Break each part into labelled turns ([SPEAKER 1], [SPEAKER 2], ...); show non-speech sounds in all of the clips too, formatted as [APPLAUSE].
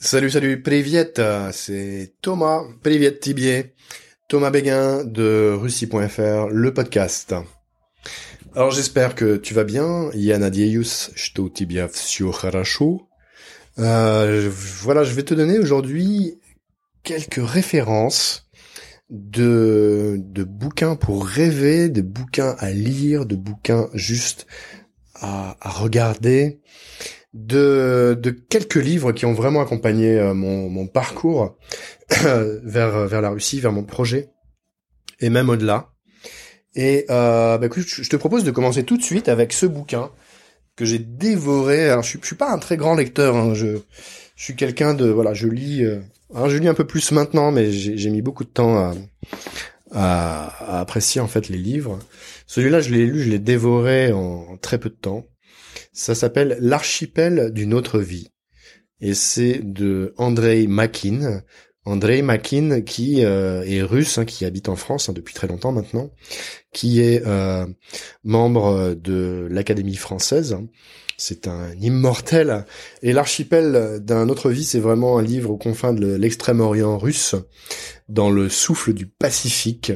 [SPEAKER 1] Salut, salut, Priviet, c'est Thomas, Priviet Tibier, Thomas Béguin de Russie.fr, le podcast. Alors j'espère que tu vas bien, Я надеюсь, что у тебя все хорошо. Euh, voilà, je vais te donner aujourd'hui quelques références de, de bouquins pour rêver, de bouquins à lire, de bouquins juste à, à regarder, de, de quelques livres qui ont vraiment accompagné euh, mon, mon parcours [CLEARS THROAT] vers, vers la Russie, vers mon projet, et même au-delà. Et euh, bah, écoute, je te propose de commencer tout de suite avec ce bouquin que j'ai dévoré. Alors, je, je suis pas un très grand lecteur. Hein. Je, je suis quelqu'un de voilà, je lis. Euh, je lis un peu plus maintenant, mais j'ai mis beaucoup de temps à, à, à, apprécier en fait les livres. Celui-là, je l'ai lu, je l'ai dévoré en très peu de temps. Ça s'appelle L'archipel d'une autre vie. Et c'est de Andrei Makin. Andrei Makin qui euh, est russe, hein, qui habite en France hein, depuis très longtemps maintenant, qui est euh, membre de l'Académie française. C'est un immortel. Et l'archipel d'un autre vie, c'est vraiment un livre aux confins de l'extrême-orient russe, dans le souffle du Pacifique,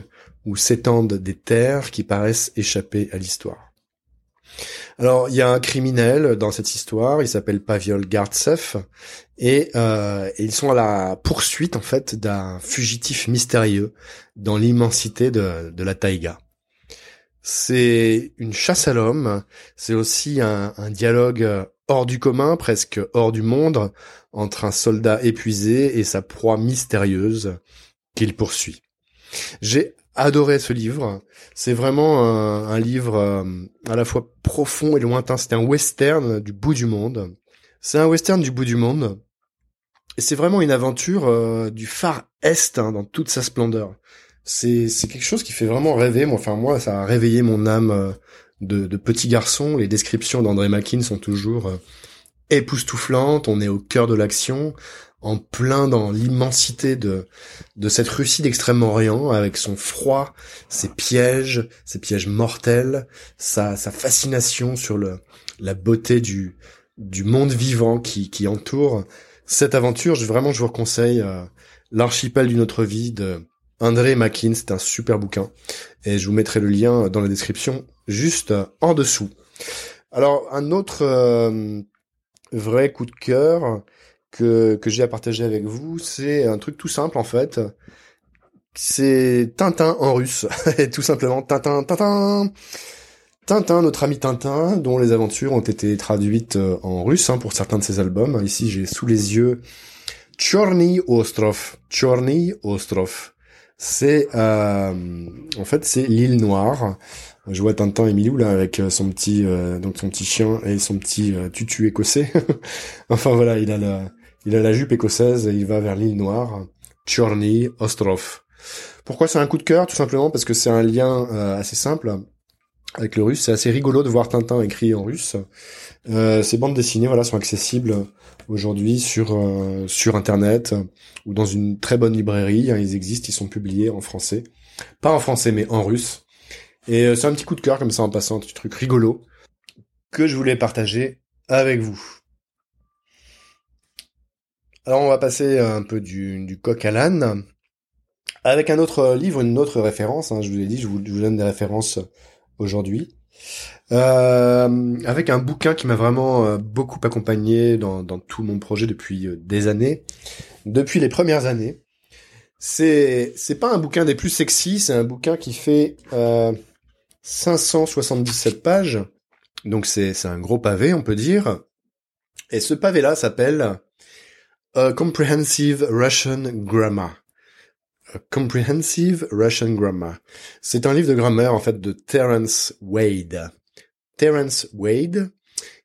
[SPEAKER 1] où s'étendent des terres qui paraissent échapper à l'histoire. Alors, il y a un criminel dans cette histoire, il s'appelle Paviol Gardsev, et, euh, ils sont à la poursuite, en fait, d'un fugitif mystérieux dans l'immensité de, la taïga. C'est une chasse à l'homme, c'est aussi un, dialogue hors du commun, presque hors du monde, entre un soldat épuisé et sa proie mystérieuse qu'il poursuit. Adoré ce livre. C'est vraiment un, un livre euh, à la fois profond et lointain. C'est un western du bout du monde. C'est un western du bout du monde. Et c'est vraiment une aventure euh, du phare est hein, dans toute sa splendeur. C'est quelque chose qui fait vraiment rêver. Enfin moi, ça a réveillé mon âme euh, de, de petit garçon. Les descriptions d'André Makin sont toujours époustouflantes. On est au cœur de l'action en plein dans l'immensité de, de cette Russie d'Extrême-Orient, avec son froid, ses pièges, ses pièges mortels, sa, sa fascination sur le, la beauté du, du monde vivant qui, qui entoure cette aventure. Je, vraiment, je vous conseille euh, L'archipel d'une autre vie de André Makin. C'est un super bouquin. Et je vous mettrai le lien dans la description juste en dessous. Alors, un autre euh, vrai coup de cœur, que, que j'ai à partager avec vous, c'est un truc tout simple en fait. C'est Tintin en russe, [LAUGHS] tout simplement Tintin, Tintin. Tintin, notre ami Tintin, dont les aventures ont été traduites euh, en russe hein, pour certains de ses albums. Ici, j'ai sous les yeux Chorny Ostrov. Chorny Ostrov. C'est euh, en fait c'est l'île noire. Je vois Tintin et Milou là avec euh, son petit euh, donc son petit chien et son petit tutu écossais. [LAUGHS] enfin voilà, il a la il a la jupe écossaise et il va vers l'île Noire, Chorny Ostrov. Pourquoi c'est un coup de cœur? Tout simplement parce que c'est un lien euh, assez simple avec le russe. C'est assez rigolo de voir Tintin écrit en russe. Euh, ces bandes dessinées, voilà, sont accessibles aujourd'hui sur euh, sur internet ou dans une très bonne librairie. Hein, ils existent, ils sont publiés en français, pas en français mais en russe. Et euh, c'est un petit coup de cœur comme ça en passant un petit truc rigolo que je voulais partager avec vous. Alors on va passer un peu du, coq à l'âne avec un autre livre, une autre référence. Hein, je vous ai dit, je vous, donne des références aujourd'hui. Euh, avec un bouquin qui m'a vraiment euh, beaucoup accompagné dans, tout mon projet depuis euh, des années, depuis les premières années. C'est c'est pas un bouquin des plus sexy, c'est un bouquin qui fait euh, 577 pages, donc c'est c'est un gros pavé, on peut dire. Et ce pavé là s'appelle a Comprehensive Russian Grammar. A Comprehensive Russian Grammar. C'est un livre de grammaire, en fait, de Terence Wade. Terence Wade,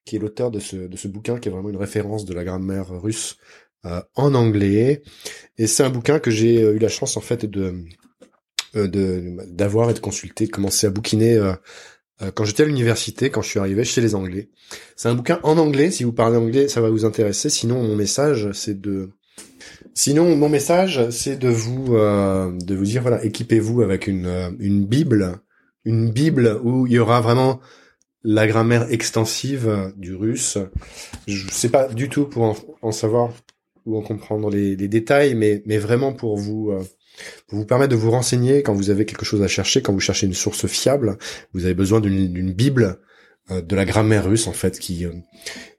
[SPEAKER 1] qui est l'auteur de ce, de ce bouquin, qui est vraiment une référence de la grammaire russe euh, en anglais. Et c'est un bouquin que j'ai euh, eu la chance, en fait, de euh, de d'avoir et de consulter, de commencer à bouquiner euh, quand j'étais à l'université, quand je suis arrivé chez les Anglais. C'est un bouquin en anglais. Si vous parlez anglais, ça va vous intéresser. Sinon, mon message, c'est de Sinon, mon message, c'est de vous euh, de vous dire voilà, équipez-vous avec une euh, une bible, une bible où il y aura vraiment la grammaire extensive du russe. Je sais pas du tout pour en, savoir ou en comprendre les, les détails, mais, mais vraiment pour vous, euh, pour vous permettre de vous renseigner quand vous avez quelque chose à chercher, quand vous cherchez une source fiable, vous avez besoin d'une bible euh, de la grammaire russe en fait qui euh,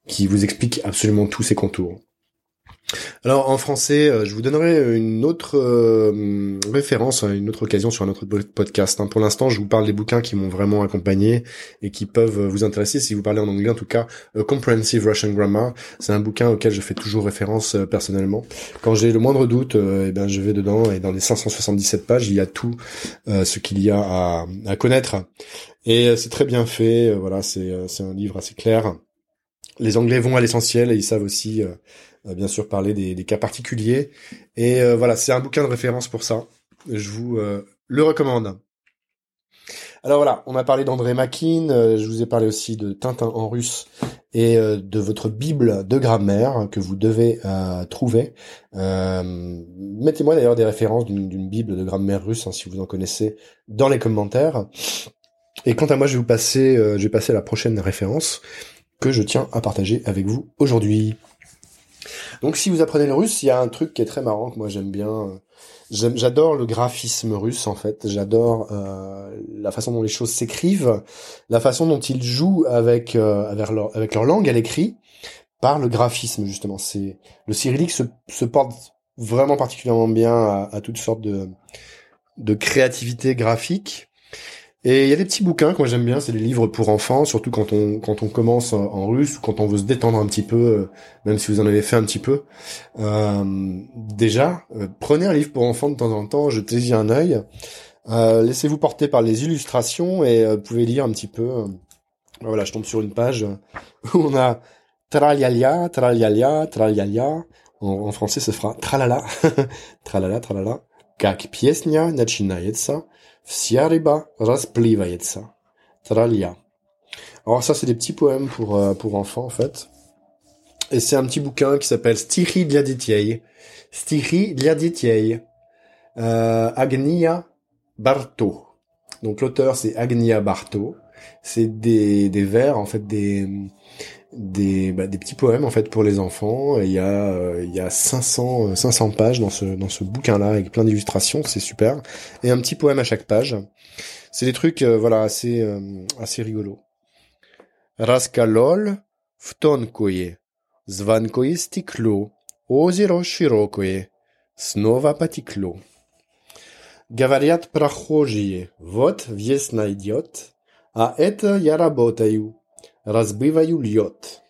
[SPEAKER 1] qui vous explique absolument tous ses contours. Alors en français, euh, je vous donnerai une autre euh, référence à une autre occasion sur un autre podcast. Hein. Pour l'instant, je vous parle des bouquins qui m'ont vraiment accompagné et qui peuvent vous intéresser si vous parlez en anglais. En tout cas, Comprehensive Russian Grammar, c'est un bouquin auquel je fais toujours référence euh, personnellement. Quand j'ai le moindre doute, eh ben je vais dedans et dans les 577 pages, il y a tout ce qu'il y a à, à connaître. Et c'est très bien fait. voilà, c'est un livre assez clair. Les Anglais vont à l'essentiel et ils savent aussi euh, bien sûr parler des, cas particuliers. Et euh, voilà, c'est un bouquin de référence pour ça. Je vous euh, le recommande. Alors voilà, on a parlé d'André Makin, je vous ai parlé aussi de Tintin en russe et de votre Bible de grammaire que vous devez trouver. Mettez-moi d'ailleurs des références d'une Bible de grammaire russe hein, si vous en connaissez dans les commentaires. Et quant à moi, je vais vous passer, je vais passer à la prochaine référence que je tiens à partager avec vous aujourd'hui. Donc si vous apprenez le russe, il y a un truc qui est très marrant que moi j'aime bien. J'adore le graphisme russe en fait. J'adore euh, la façon dont les choses s'écrivent, la façon dont ils jouent avec euh, avec, leur, langue à l'écrit par le graphisme justement. C'est le cyrillique se, se porte vraiment particulièrement bien à, à toutes sortes de de créativité graphique et il y a des petits bouquins que moi j'aime bien, c'est des livres pour enfants, surtout quand on quand on commence en russe ou quand on veut se détendre un petit peu, euh, même si vous en avez fait un petit peu. Euh, déjà, euh, prenez un livre pour enfants de temps en temps, jetez-y un œil, euh, laissez-vous porter par les illustrations et vous pouvez lire un petit peu. voilà, je tombe sur une page [LAUGHS] où on a tralialia, tralialia, tralialia. En, en français, ce fera [LAUGHS] tralala, tralala, tralala. Как песня начинается Вся рыба расплывается. Tralia. Alors ça, c'est des petits poèmes pour, euh, pour enfants, en fait. Et c'est un petit bouquin qui s'appelle Stichi для детей. Stichi для детей. Euh, Agnia Barto. Donc l'auteur, c'est Agnia Barto. C'est des, des vers, en fait, des, des, bah, des petits poèmes en fait pour les enfants. il y a euh, il y a 500 500 euh, pages dans ce dans ce bouquin là avec plein d'illustrations, c'est super. Et un petit poème à chaque page. C'est des trucs euh, voilà assez assez rigolos. Raskalol втонкое, звонкое стекло, озеро широкое, снова потекло. Говорят прохожие, вот въезд найдет, а это я работаю, Razbivayou Liot.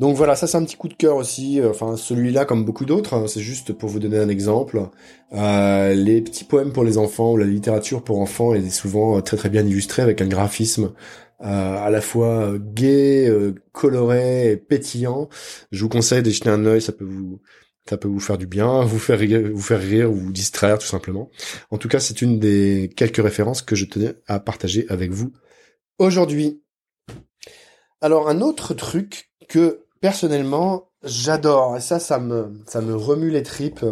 [SPEAKER 1] Donc voilà, ça c'est un petit coup de cœur aussi. Euh, enfin, celui-là, comme beaucoup d'autres, hein, c'est juste pour vous donner un exemple. Euh, les petits poèmes pour les enfants ou la littérature pour enfants est souvent euh, très très bien illustrée avec un graphisme à la fois gai, coloré, et pétillant. Je vous conseille de jeter un œil, ça peut vous ça peut vous faire du bien, vous faire rire, vous faire rire ou vous distraire tout simplement. En tout cas, c'est une des quelques références que je tenais à partager avec vous aujourd'hui. Alors un autre truc que personnellement j'adore et ça ça me ça me remue les tripes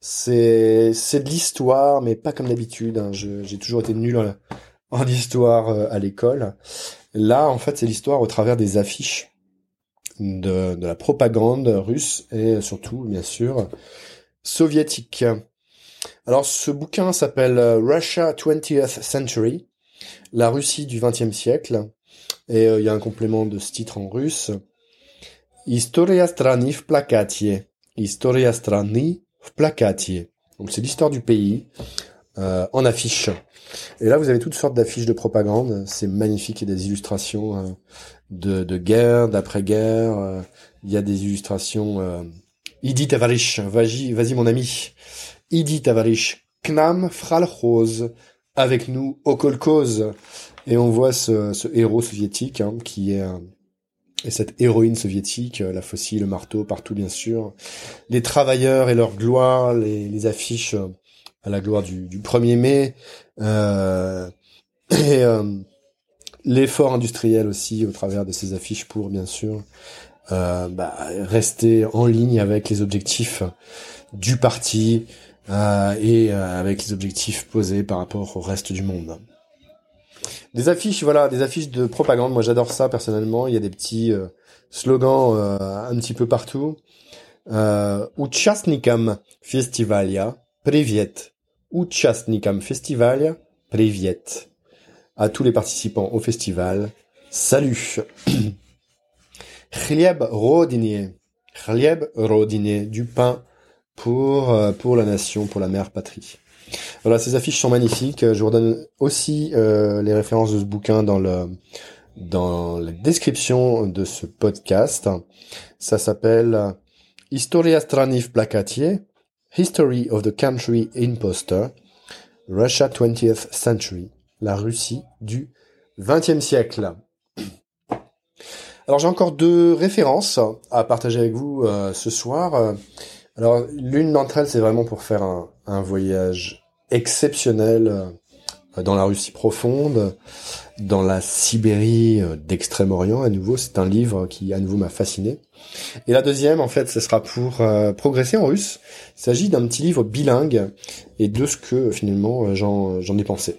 [SPEAKER 1] c'est c'est de l'histoire mais pas comme d'habitude hein. j'ai toujours été nul en, histoire euh, à l'école. Là en fait c'est l'histoire au travers des affiches de, de la propagande russe et surtout bien sûr soviétique. Alors ce bouquin s'appelle Russia 20th Century la Russie du XXe siècle et euh, il y a un complément de ce titre en russe. Historia strany w plakacie. Historia strany w plakacie. Donc c'est l'histoire du pays euh, en affiche. Et là, vous avez toutes sortes d'affiches de propagande. C'est magnifique. Il y a des illustrations euh, de, de, guerre, d'après-guerre. Euh, il y a des illustrations. Euh, Idi Tavarish, vas-y, vas-y mon ami. Idi Tavarish, Knam Fralhoz, avec nous au kolkhoz. Et on voit ce, ce héros soviétique hein, qui est et cette héroïne soviétique, euh, la faucille, le marteau, partout bien sûr, les travailleurs et leur gloire, les, les affiches euh, à la gloire du, du 1er mai, euh, [CLEARS THROAT] et euh, l'effort industriel aussi au travers de ces affiches pour bien sûr euh, bah, rester en ligne avec les objectifs du parti et avec les objectifs posés par rapport au reste du monde. Des affiches, voilà, des affiches de propagande. Moi, j'adore ça personnellement. Il y a des petits euh, slogans euh, un petit peu partout. Euh, Участникам фестиваля, привет. Участникам фестиваля, привет. À tous les participants au festival, salut. Хлеб родине. Хлеб родине, du pain pour, euh, pour la nation, pour la mère patrie. Voilà, ces affiches sont magnifiques. Je vous redonne aussi euh, les références de ce bouquin dans le dans la description de ce podcast. Ça s'appelle Historia strani w History of the Country Imposter, Russia 20th Century, la Russie du 20e siècle. Alors j'ai encore deux références à partager avec vous euh, ce soir. Alors l'une d'entre elles c'est vraiment pour faire un voyage exceptionnel euh, dans la Russie profonde, dans la Sibérie euh, d'Extrême-Orient. À nouveau, c'est un livre qui à nouveau m'a fasciné. Et la deuxième, en fait, ce sera pour euh, progresser en russe. Il s'agit d'un petit livre bilingue et de ce que finalement j'en j'en ai pensé.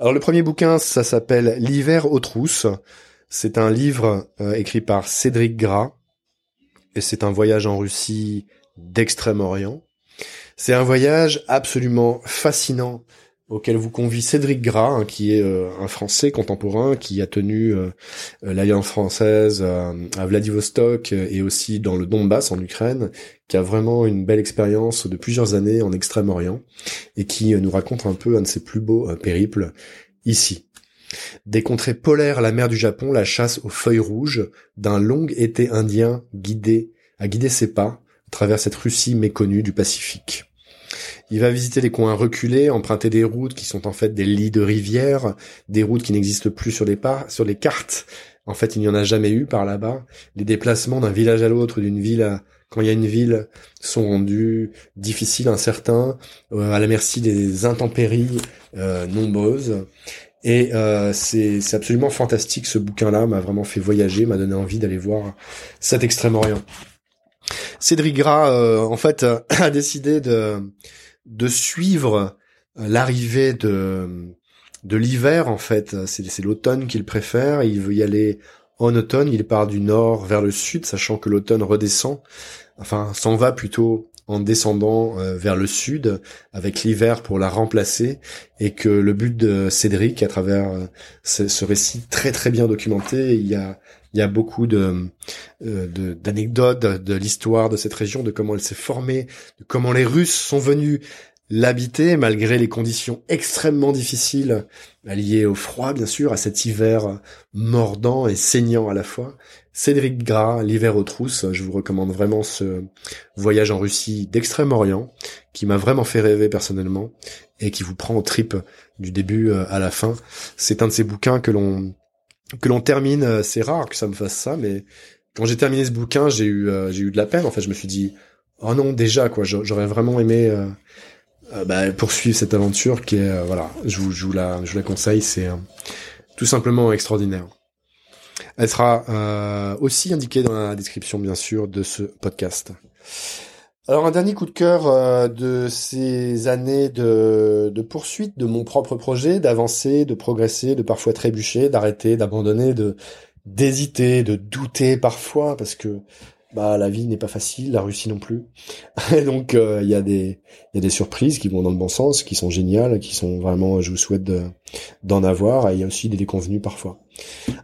[SPEAKER 1] Alors le premier bouquin, ça s'appelle L'hiver aux trousses. C'est un livre écrit par Cédric Gras et c'est un voyage en Russie d'Extrême-Orient. C'est un voyage absolument fascinant auquel vous convie Cédric Gras, hein, qui est euh, un Français contemporain qui a tenu euh, euh, l'Alliance française à Vladivostok et aussi dans le Donbass en Ukraine, qui a vraiment une belle expérience de plusieurs années en Extrême-Orient et qui nous raconte un peu un de ses plus beaux périples ici. Des contrées polaires à la mer du Japon, la chasse aux feuilles rouges d'un long été indien guidé, a guidé ses pas travers cette Russie méconnue du Pacifique. Il va visiter les coins reculés, emprunter des routes qui sont en fait des lits de rivières, des routes qui n'existent plus sur les, pas, sur les cartes. En fait, il n'y en a jamais eu par là-bas. Les déplacements d'un village à l'autre, d'une ville à, quand il y a une ville, sont rendus difficiles, incertains, euh, à la merci des intempéries euh, nombreuses. Et euh, c'est absolument fantastique ce bouquin-là, m'a vraiment fait voyager, m'a donné envie d'aller voir cet Extrême-Orient. Cédric Gras, euh, en fait, [CLEARS THROAT] a décidé de, de suivre euh, l'arrivée de, de l'hiver, en fait. C'est l'automne qu'il préfère. Il veut y aller en automne. Il part du nord vers le sud, sachant que l'automne redescend. Enfin, s'en va plutôt en descendant euh, vers le sud avec l'hiver pour la remplacer et que le but de Cédric à travers ce, ce, récit très très bien documenté il y a il y a beaucoup de euh, d'anecdotes de, l'histoire de cette région, de comment elle s'est formée, de comment les Russes sont venus l'habiter malgré les conditions extrêmement difficiles liées au froid bien sûr, à cet hiver mordant et saignant à la fois. Cédric Gras, l'hiver aux trousses, je vous recommande vraiment ce voyage en Russie d'Extrême-Orient qui m'a vraiment fait rêver personnellement et qui vous prend au trip du début euh, à la fin. C'est un de ces bouquins que l'on que l'on termine, euh, c'est rare que ça me fasse ça, mais quand j'ai terminé ce bouquin, j'ai eu euh, j'ai eu de la peine. En fait, je me suis dit, oh non, déjà quoi, j'aurais vraiment aimé bah, poursuivre cette aventure qui est voilà, je vous je vous la je vous la conseille, c'est tout simplement extraordinaire. Elle sera aussi indiquée dans la description bien sûr de ce podcast. Alors un dernier coup de cœur euh, de ces années de, poursuite de mon propre projet, d'avancer, de progresser, de parfois trébucher, d'arrêter, d'abandonner, de d'hésiter, de douter parfois parce que bah la vie n'est pas facile, la Russie non plus. Et [LAUGHS] donc euh, il y a des il y a des surprises qui vont dans le bon sens, qui sont géniales, qui sont vraiment je vous souhaite d'en avoir. Et il y a aussi des déconvenus parfois.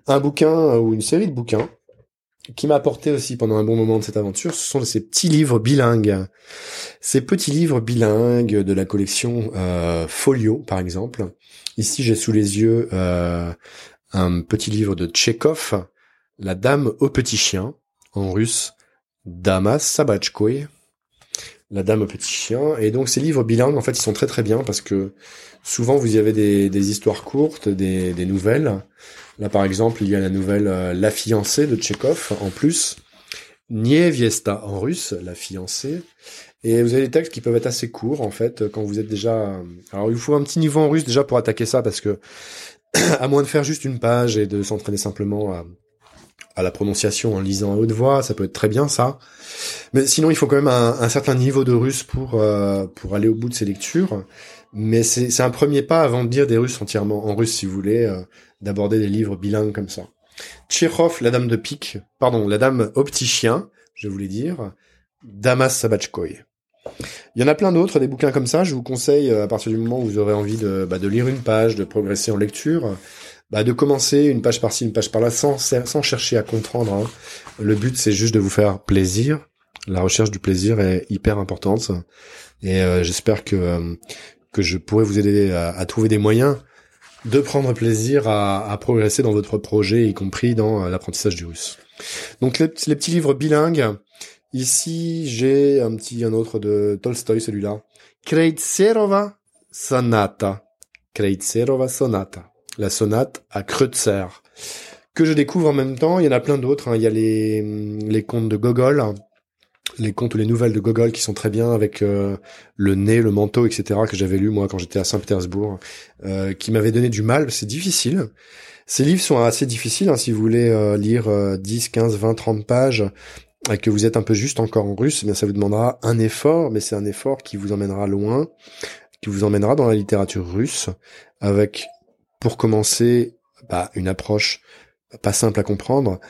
[SPEAKER 1] Un bouquin ou une série de bouquins qui m'a apporté aussi pendant un bon moment de cette aventure, ce sont ces petits livres bilingues. Ces petits livres bilingues de la collection euh, Folio, par exemple. Ici, j'ai sous les yeux euh, un petit livre de Tchekhov, La Dame au petit chien, en russe, Dama Sabachkoy, La Dame au petit chien. Et donc, ces livres bilingues, en fait, ils sont très très bien parce que souvent, vous y avez des, des histoires courtes, des, des nouvelles, Là, par exemple, il y a la nouvelle euh, La fiancée de Tchekhov en plus. Nieviesta en russe, la fiancée. Et vous avez des textes qui peuvent être assez courts, en fait, quand vous êtes déjà... Euh, alors, il faut un petit niveau en russe déjà pour attaquer ça, parce que, [CLEARS THROAT] à moins de faire juste une page et de s'entraîner simplement à, à, la prononciation en lisant à haute voix, ça peut être très bien, ça. Mais sinon, il faut quand même un, un certain niveau de russe pour, euh, pour aller au bout de ces lectures. Mais c'est un premier pas avant de dire des Russes entièrement en russe, si vous voulez d'aborder des livres bilingues comme ça. Tchekhov, La Dame de Pique, pardon, La Dame au petit chien, je les dire. Damas Sabachkoy. Il y en a plein d'autres, des bouquins comme ça. Je vous conseille, à partir du moment où vous aurez envie de, bah, de lire une page, de progresser en lecture, bah, de commencer une page par-ci, une page par-là, sans, sans chercher à comprendre. Hein. Le but, c'est juste de vous faire plaisir. La recherche du plaisir est hyper importante. Et euh, j'espère que, euh, que je pourrai vous aider à, trouver des moyens de prendre plaisir à, progresser dans votre projet, y compris dans euh, l'apprentissage du russe. Donc les, petits livres bilingues. Ici, j'ai un petit, un autre de Tolstoy, celui-là. Kreutserova Sonata. Kreutserova Sonata la sonate à Kreutzer, que je découvre en même temps. Il y en a plein d'autres. Hein. Il y a les, les contes de Gogol, les contes ou les nouvelles de Gogol qui sont très bien avec euh, le nez, le manteau, etc. que j'avais lu moi quand j'étais à Saint-Pétersbourg, euh, qui m'avait donné du mal. C'est difficile. Ces livres sont assez difficiles hein, si vous voulez euh, lire 10, 15, 20, 30 pages et que vous êtes un peu juste encore en russe, eh bien ça vous demandera un effort, mais c'est un effort qui vous emmènera loin, qui vous emmènera dans la littérature russe avec pour commencer bah, une approche pas simple à comprendre.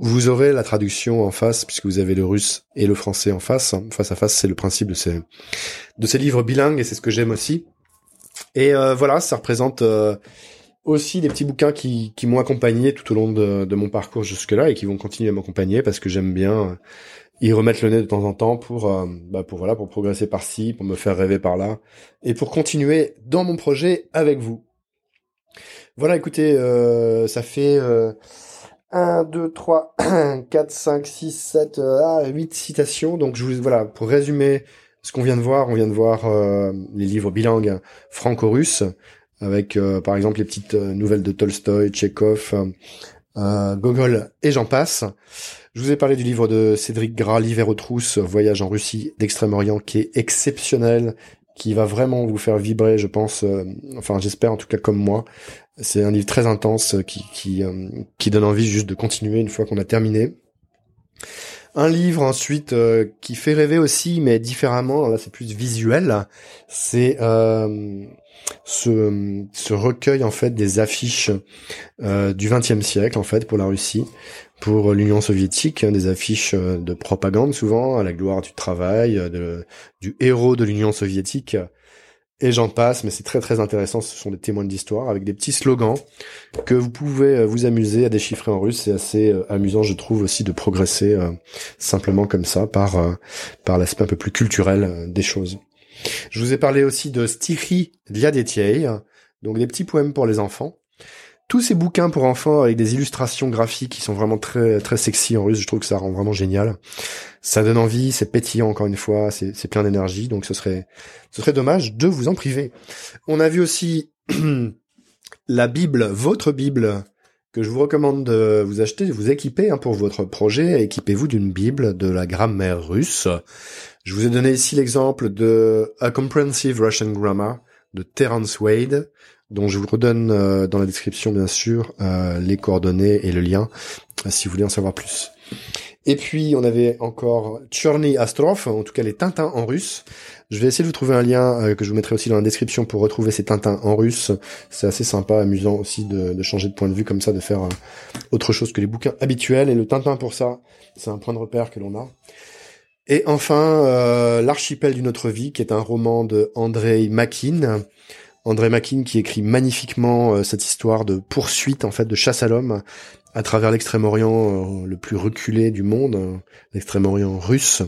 [SPEAKER 1] Vous aurez la traduction en face, puisque vous avez le russe et le français en face. Face à face, c'est le principe de ces, de ces livres bilingues, et c'est ce que j'aime aussi. Et euh, voilà, ça représente euh, aussi des petits bouquins qui, qui m'ont accompagné tout au long de, mon parcours jusque-là, et qui vont continuer à m'accompagner, parce que j'aime bien euh, y remettre le nez de temps en temps pour, bah pour voilà, pour progresser par-ci, pour me faire rêver par-là, et pour continuer dans mon projet avec vous. Voilà, écoutez, ça fait 1, 2, 3, 4, 5, 6, 7, euh, 8 citations. Donc, je vous, voilà, pour résumer ce qu'on vient de voir, on vient de voir euh, les livres bilingues franco-russes, avec euh, par exemple les petites euh, nouvelles de Tolstoï, Tchekhov, Gogol et j'en passe. Je vous ai parlé du livre de Cédric Gras, L'hiver aux trousses, Voyage en Russie d'Extrême-Orient, qui est exceptionnel, qui va vraiment vous faire vibrer, je pense, enfin j'espère en tout cas comme moi, c'est un livre très intense qui qui, euh, qui donne envie juste de continuer une fois qu'on a terminé. Un livre ensuite euh, qui fait rêver aussi, mais différemment. Là, c'est plus visuel. C'est euh, ce, ce recueil en fait des affiches euh, du XXe siècle en fait pour la Russie, pour l'Union soviétique, hein, des affiches de propagande souvent à la gloire du travail, de, du héros de l'Union soviétique et j'en passe, mais c'est très très intéressant, ce sont des témoins d'histoire avec des petits slogans que vous pouvez euh, vous amuser à déchiffrer en russe, c'est assez euh, amusant je trouve aussi de progresser euh, simplement comme ça par par l'aspect un peu plus culturel des choses. Je vous ai parlé aussi de Stichi Liadetiei, donc des petits poèmes pour les enfants tous ces bouquins pour enfants avec des illustrations graphiques qui sont vraiment très très sexy en russe, je trouve que ça rend vraiment génial. Ça donne envie, c'est pétillant encore une fois, c'est plein d'énergie, donc ce serait ce serait dommage de vous en priver. On a vu aussi [CLEARS THROAT] la Bible, votre Bible, que je vous recommande de vous acheter, de vous équiper hein, pour votre projet. Équipez-vous d'une Bible de la grammaire russe. Je vous ai donné ici l'exemple de A Comprehensive Russian Grammar de Terence Wade dont je vous redonne euh, dans la description bien sûr euh, les coordonnées et le lien euh, si vous voulez en savoir plus. Et puis on avait encore Tchorny Astrov, en tout cas les Tintins en russe. Je vais essayer de vous trouver un lien que je vous mettrai aussi dans la description pour retrouver ces Tintins en russe. C'est assez sympa, amusant aussi de, de, changer de point de vue comme ça, de faire autre chose que les bouquins habituels. Et le Tintin pour ça, c'est un point de repère que l'on a. Et enfin, L'archipel d'une autre vie, qui est un roman de Andrei Makin, André Makin qui écrit magnifiquement euh, cette histoire de poursuite en fait de chasse à l'homme à travers l'extrême-orient euh, le plus reculé du monde, hein, l'extrême-orient russe,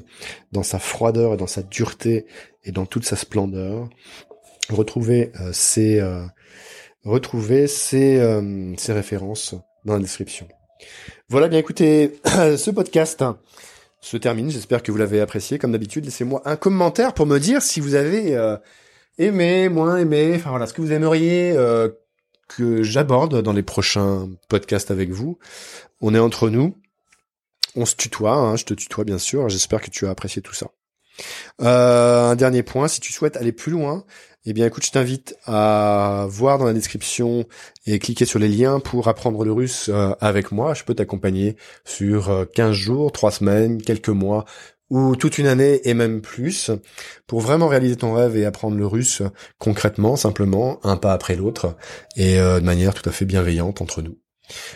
[SPEAKER 1] dans sa froideur et dans sa dureté et dans toute sa splendeur. Retrouver euh, ces retrouver ces, ces références dans la description. Voilà, bien écoutez, [CLEARS THROAT] ce podcast se termine. J'espère que vous l'avez apprécié. Comme d'habitude, laissez-moi un commentaire pour me dire si vous avez Aimer, moins aimer, enfin voilà, ce que vous aimeriez euh, que j'aborde dans les prochains podcasts avec vous. On est entre nous, on se tutoie, hein, je te tutoie bien sûr, j'espère que tu as apprécié tout ça. Euh, un dernier point, si tu souhaites aller plus loin, eh bien écoute, je t'invite à voir dans la description et cliquer sur les liens pour apprendre le russe euh, avec moi. Je peux t'accompagner sur 15 jours, 3 semaines, quelques mois, ou toute une année et même plus pour vraiment réaliser ton rêve et apprendre le russe concrètement, simplement, un pas après l'autre et euh, de manière tout à fait bienveillante entre nous.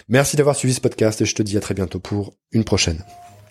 [SPEAKER 1] Merci d'avoir suivi ce podcast et je te dis à très bientôt pour une prochaine.